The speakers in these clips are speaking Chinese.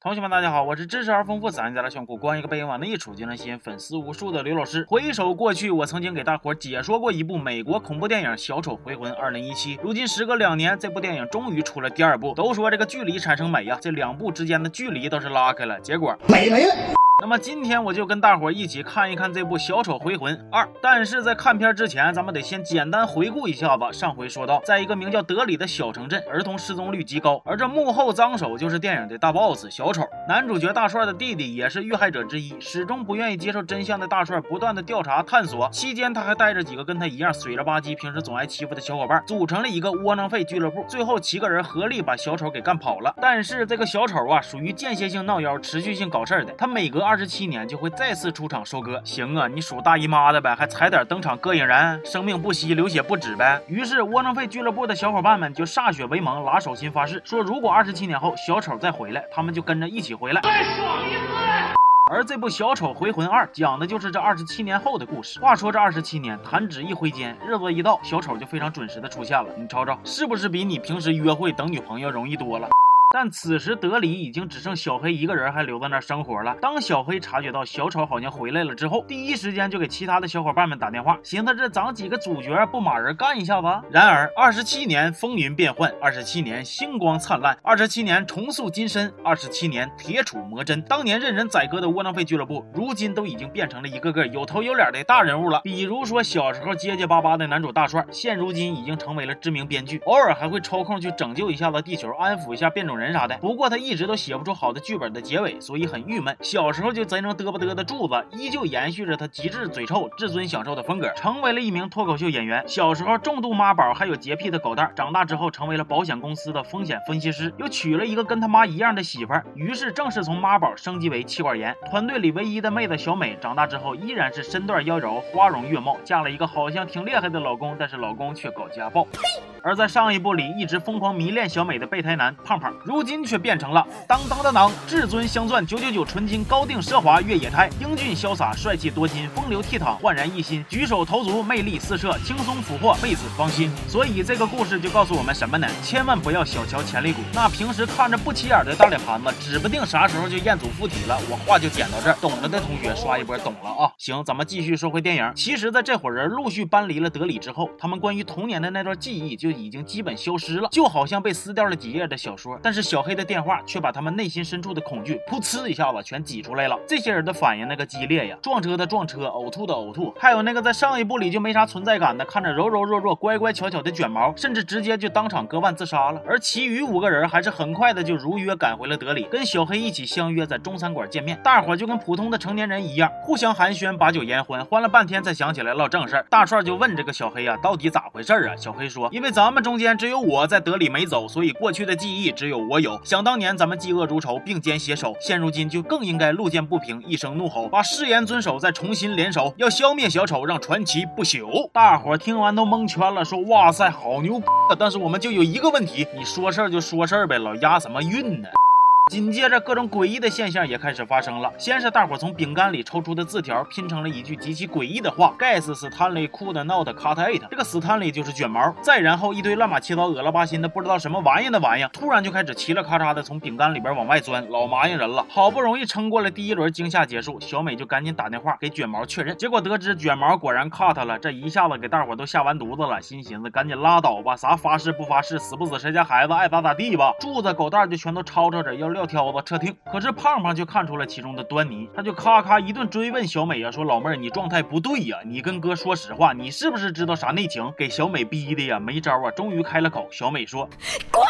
同学们，大家好，我是知识而丰富、自然加的炫酷、光一个背影往那一杵就能吸引粉丝无数的刘老师。回首过去，我曾经给大伙解说过一部美国恐怖电影《小丑回魂》二零一七。如今时隔两年，这部电影终于出了第二部。都说这个距离产生美呀，这两部之间的距离倒是拉开了，结果美没了。那么今天我就跟大伙一起看一看这部《小丑回魂二》，但是在看片之前，咱们得先简单回顾一下子。上回说到，在一个名叫德里的小城镇，儿童失踪率极高，而这幕后脏手就是电影的大 boss 小丑。男主角大帅的弟弟也是遇害者之一，始终不愿意接受真相的大帅不断的调查探索，期间他还带着几个跟他一样水了吧唧、平时总爱欺负的小伙伴，组成了一个窝囊废俱乐部。最后七个人合力把小丑给干跑了。但是这个小丑啊，属于间歇性闹妖、持续性搞事儿的，他每隔二十七年就会。再次出场收割，行啊，你属大姨妈的呗，还踩点登场膈应人，生命不息，流血不止呗。于是窝囊废俱乐部的小伙伴们就歃血为盟，拉手心发誓，说如果二十七年后小丑再回来，他们就跟着一起回来，再爽一次。而这部《小丑回魂二》讲的就是这二十七年后的故事。话说这二十七年，弹指一挥间，日子一到，小丑就非常准时的出现了。你瞅瞅，是不是比你平时约会等女朋友容易多了？但此时德里已经只剩小黑一个人还留在那儿生活了。当小黑察觉到小丑好像回来了之后，第一时间就给其他的小伙伴们打电话，寻思这咱几个主角不马人干一下子。然而二十七年风云变幻，二十七年星光灿烂，二十七年重塑金身，二十七年铁杵磨针。当年任人宰割的窝囊废俱乐部，如今都已经变成了一个个有头有脸的大人物了。比如说小时候结结巴巴的男主大帅，现如今已经成为了知名编剧，偶尔还会抽空去拯救一下子地球，安抚一下变种。人啥的，不过他一直都写不出好的剧本的结尾，所以很郁闷。小时候就贼能嘚吧嘚的柱子，依旧延续着他极致嘴臭、至尊享受的风格，成为了一名脱口秀演员。小时候重度妈宝还有洁癖的狗蛋，长大之后成为了保险公司的风险分析师，又娶了一个跟他妈一样的媳妇儿，于是正式从妈宝升级为妻管严。团队里唯一的妹子小美，长大之后依然是身段妖娆、花容月貌，嫁了一个好像挺厉害的老公，但是老公却搞家暴。而在上一部里一直疯狂迷恋小美的备胎男胖胖。如今却变成了当当当当，至尊镶钻九九九纯金高定奢华越野胎，英俊潇洒帅气多金风流倜傥焕然一新，举手投足魅力四射，轻松俘获妹子芳心。所以这个故事就告诉我们什么呢？千万不要小瞧潜力股，那平时看着不起眼的大脸盘子，指不定啥时候就彦祖附体了。我话就点到这儿，懂了的同学刷一波懂了啊！行，咱们继续说回电影。其实，在这伙人陆续搬离了德里之后，他们关于童年的那段记忆就已经基本消失了，就好像被撕掉了几页的小说。但是是小黑。的电话却把他们内心深处的恐惧噗呲一下子全挤出来了。这些人的反应那个激烈呀，撞车的撞车，呕吐的呕吐，还有那个在上一部里就没啥存在感的，看着柔柔弱弱、乖乖巧巧的卷毛，甚至直接就当场割腕自杀了。而其余五个人还是很快的就如约赶回了德里，跟小黑一起相约在中餐馆见面。大伙就跟普通的成年人一样，互相寒暄，把酒言欢，欢了半天才想起来唠正事儿。大帅就问这个小黑啊，到底咋回事啊？小黑说，因为咱们中间只有我在德里没走，所以过去的记忆只有我有。想当年咱们嫉恶如仇，并肩携手，现如今就更应该路见不平一声怒吼，把誓言遵守，再重新联手，要消灭小丑，让传奇不朽。大伙听完都蒙圈了，说哇塞，好牛！但是我们就有一个问题，你说事儿就说事儿呗，老押什么韵呢？紧接着，各种诡异的现象也开始发生了。先是大伙从饼干里抽出的字条拼成了一句极其诡异的话：“Guess Stanley could not cut it。”这个斯坦利就是卷毛。再然后，一堆乱七糟、恶了吧心的不知道什么玩意的玩意，突然就开始嘁哩咔嚓的从饼干里边往外钻，老麻烦人了。好不容易撑过了第一轮惊吓结束，小美就赶紧打电话给卷毛确认，结果得知卷毛果然 cut 了，这一下子给大伙都吓完犊子了，心寻思赶紧拉倒吧，啥发誓不发誓，死不死谁家孩子爱咋咋地吧。柱子狗蛋就全都吵吵着要。撂挑子撤听，可是胖胖就看出了其中的端倪，他就咔咔一顿追问小美啊，说老妹儿你状态不对呀，你跟哥说实话，你是不是知道啥内情？给小美逼的呀，没招啊，终于开了口，小美说，滚。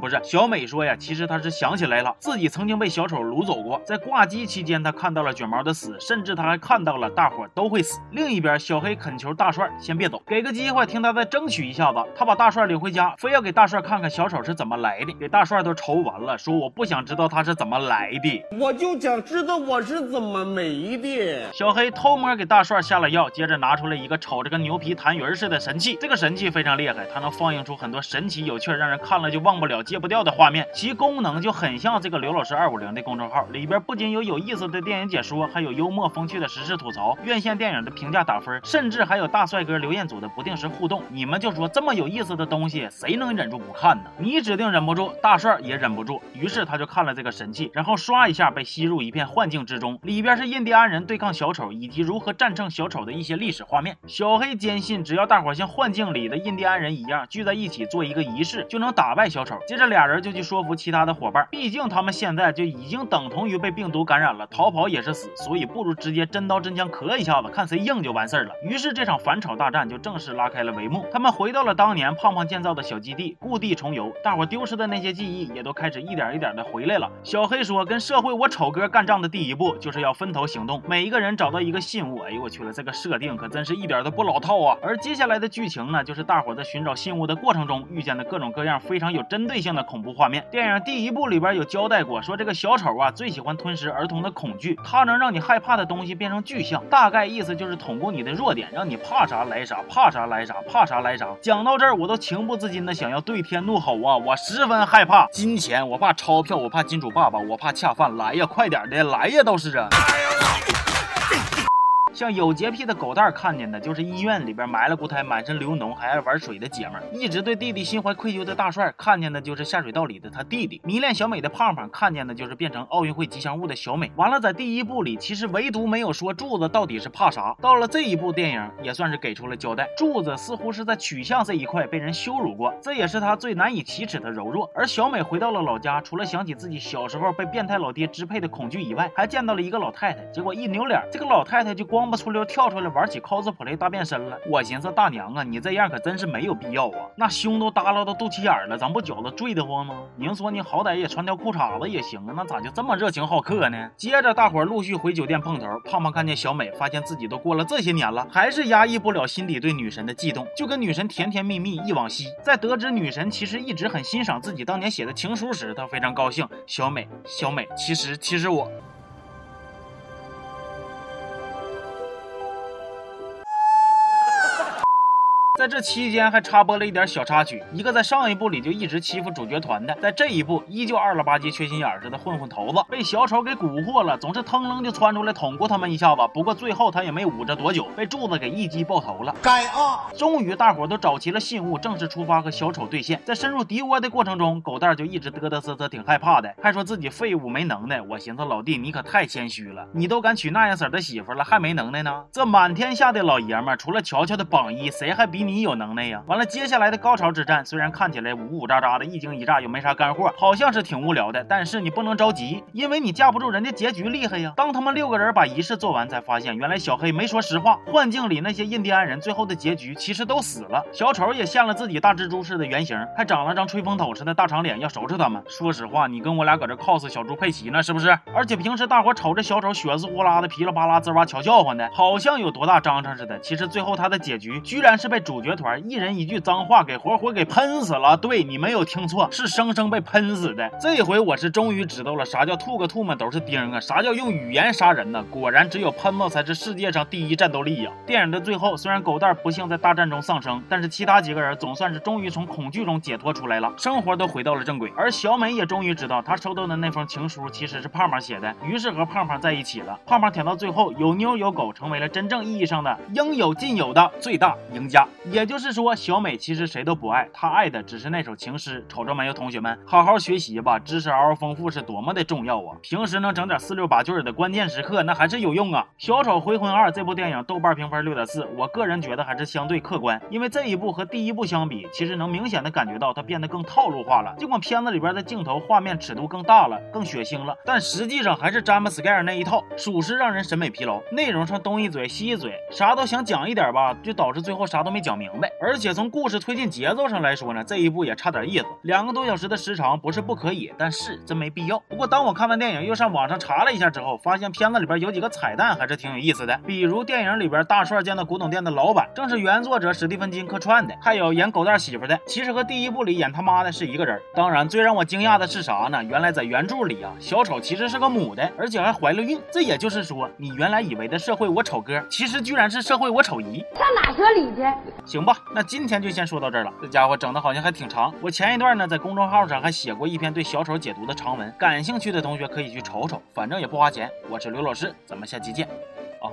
啊，不是小美说呀，其实她是想起来了，自己曾经被小丑掳走过，在挂机期间，她看到了卷毛的死，甚至她还看到了大伙都会死。另一边，小黑恳求大帅先别走，给个机会听他再争取一下子。他把大帅领回家，非要给大帅看看小丑是怎么来的，给大帅都愁完了，说我不想知道他是怎么来的，我就想知道我是怎么没的。小黑偷摸给大帅下了药，接着拿出来一个瞅着跟牛皮弹云似的神器，这个神器非常厉害，它能放映出很多神奇有趣、让人看了就忘不了。戒不掉的画面，其功能就很像这个刘老师二五零的公众号，里边不仅有有意思的电影解说，还有幽默风趣的时事吐槽、院线电影的评价打分，甚至还有大帅哥刘彦祖的不定时互动。你们就说这么有意思的东西，谁能忍住不看呢？你指定忍不住，大帅也忍不住，于是他就看了这个神器，然后刷一下被吸入一片幻境之中，里边是印第安人对抗小丑以及如何战胜小丑的一些历史画面。小黑坚信，只要大伙像幻境里的印第安人一样聚在一起做一个仪式，就能打败小丑。接着这俩人就去说服其他的伙伴，毕竟他们现在就已经等同于被病毒感染了，逃跑也是死，所以不如直接真刀真枪磕一下子，看谁硬就完事儿了。于是这场反丑大战就正式拉开了帷幕。他们回到了当年胖胖建造的小基地，故地重游，大伙丢失的那些记忆也都开始一点一点的回来了。小黑说，跟社会我丑哥干仗的第一步就是要分头行动，每一个人找到一个信物。哎呦我去了，这个设定可真是一点都不老套啊！而接下来的剧情呢，就是大伙在寻找信物的过程中遇见的各种各样非常有针对性的恐怖画面。电影第一部里边有交代过，说这个小丑啊最喜欢吞噬儿童的恐惧，他能让你害怕的东西变成具象，大概意思就是捅咕你的弱点，让你怕啥来啥，怕啥来啥，怕啥来啥。讲到这儿，我都情不自禁的想要对天怒吼啊！我十分害怕金钱，我怕钞票，我怕金主爸爸，我怕恰饭，来呀，快点的，来呀，都是啊。像有洁癖的狗蛋看见的，就是医院里边埋了骨胎、满身流脓还爱玩水的姐们儿；一直对弟弟心怀愧疚的大帅看见的，就是下水道里的他弟弟；迷恋小美的胖胖看见的，就是变成奥运会吉祥物的小美。完了，在第一部里，其实唯独没有说柱子到底是怕啥。到了这一部电影，也算是给出了交代。柱子似乎是在取向这一块被人羞辱过，这也是他最难以启齿的柔弱。而小美回到了老家，除了想起自己小时候被变态老爹支配的恐惧以外，还见到了一个老太太。结果一扭脸，这个老太太就光。不出溜跳出来玩起 cosplay 大变身了，我寻思大娘啊，你这样可真是没有必要啊，那胸都耷拉到肚脐眼了，咱不觉得坠得慌吗？您说你好歹也穿条裤衩子也行啊，那咋就这么热情好客呢？接着大伙陆续回酒店碰头，胖胖看见小美，发现自己都过了这些年了，还是压抑不了心底对女神的悸动，就跟女神甜甜蜜蜜忆往昔。在得知女神其实一直很欣赏自己当年写的情书时，他非常高兴。小美，小美，其实其实我。在这期间还插播了一点小插曲，一个在上一部里就一直欺负主角团的，在这一部依旧二了吧唧、缺心眼似的混混头子，被小丑给蛊惑了，总是腾楞就窜出来捅咕他们一下子。不过最后他也没捂着多久，被柱子给一击爆头了。该啊！终于大伙都找齐了信物，正式出发和小丑对线。在深入敌窝的过程中，狗蛋就一直嘚嘚瑟瑟，挺害怕的，还说自己废物没能耐。我寻思老弟你可太谦虚了，你都敢娶那样色的媳妇了，还没能耐呢？这满天下的老爷们，除了乔乔的榜一，谁还比你？你有能耐呀！完了，接下来的高潮之战虽然看起来呜呜喳喳的，一惊一乍又没啥干货，好像是挺无聊的。但是你不能着急，因为你架不住人家结局厉害呀。当他们六个人把仪式做完，才发现原来小黑没说实话，幻境里那些印第安人最后的结局其实都死了。小丑也现了自己大蜘蛛似的原形，还长了张吹风筒似的大长脸，要收拾他们。说实话，你跟我俩搁这 cos 小猪佩奇呢，是不是？而且平时大伙瞅着小丑血丝呼啦的噼里啪啦滋哇瞧叫唤的，好像有多大章程似的。其实最后他的结局居然是被主角团。一人一句脏话，给活活给喷死了。对你没有听错，是生生被喷死的。这回我是终于知道了，啥叫吐个吐沫都是钉啊，啥叫用语言杀人呢？果然只有喷子才是世界上第一战斗力呀！电影的最后，虽然狗蛋不幸在大战中丧生，但是其他几个人总算是终于从恐惧中解脱出来了，生活都回到了正轨。而小美也终于知道，她收到的那封情书其实是胖胖写的，于是和胖胖在一起了。胖胖舔到最后，有妞有狗，成为了真正意义上的应有尽有的最大赢家。也就是。说小美其实谁都不爱，她爱的只是那首情诗。瞅着没有，同学们，好好学习吧，知识嗷嗷丰富是多么的重要啊！平时能整点四六八句的关键时刻，那还是有用啊。小丑回魂二这部电影豆瓣评分六点四，我个人觉得还是相对客观，因为这一部和第一部相比，其实能明显的感觉到它变得更套路化了。尽管片子里边的镜头画面尺度更大了，更血腥了，但实际上还是詹姆斯盖尔那一套，属实让人审美疲劳。内容上东一嘴西一嘴，啥都想讲一点吧，就导致最后啥都没讲讲明白。而且从故事推进节奏上来说呢，这一部也差点意思。两个多小时的时长不是不可以，但是真没必要。不过当我看完电影又上网上查了一下之后，发现片子里边有几个彩蛋还是挺有意思的。比如电影里边大帅见到古董店的老板，正是原作者史蒂芬金客串的。还有演狗蛋媳妇的，其实和第一部里演他妈的是一个人。当然，最让我惊讶的是啥呢？原来在原著里啊，小丑其实是个母的，而且还怀了孕。这也就是说，你原来以为的社会我丑哥，其实居然是社会我丑姨。上哪说理去？行吧，那今天就先说到这儿了。这家伙整的好像还挺长。我前一段呢在公众号上还写过一篇对小丑解读的长文，感兴趣的同学可以去瞅瞅，反正也不花钱。我是刘老师，咱们下期见。啊。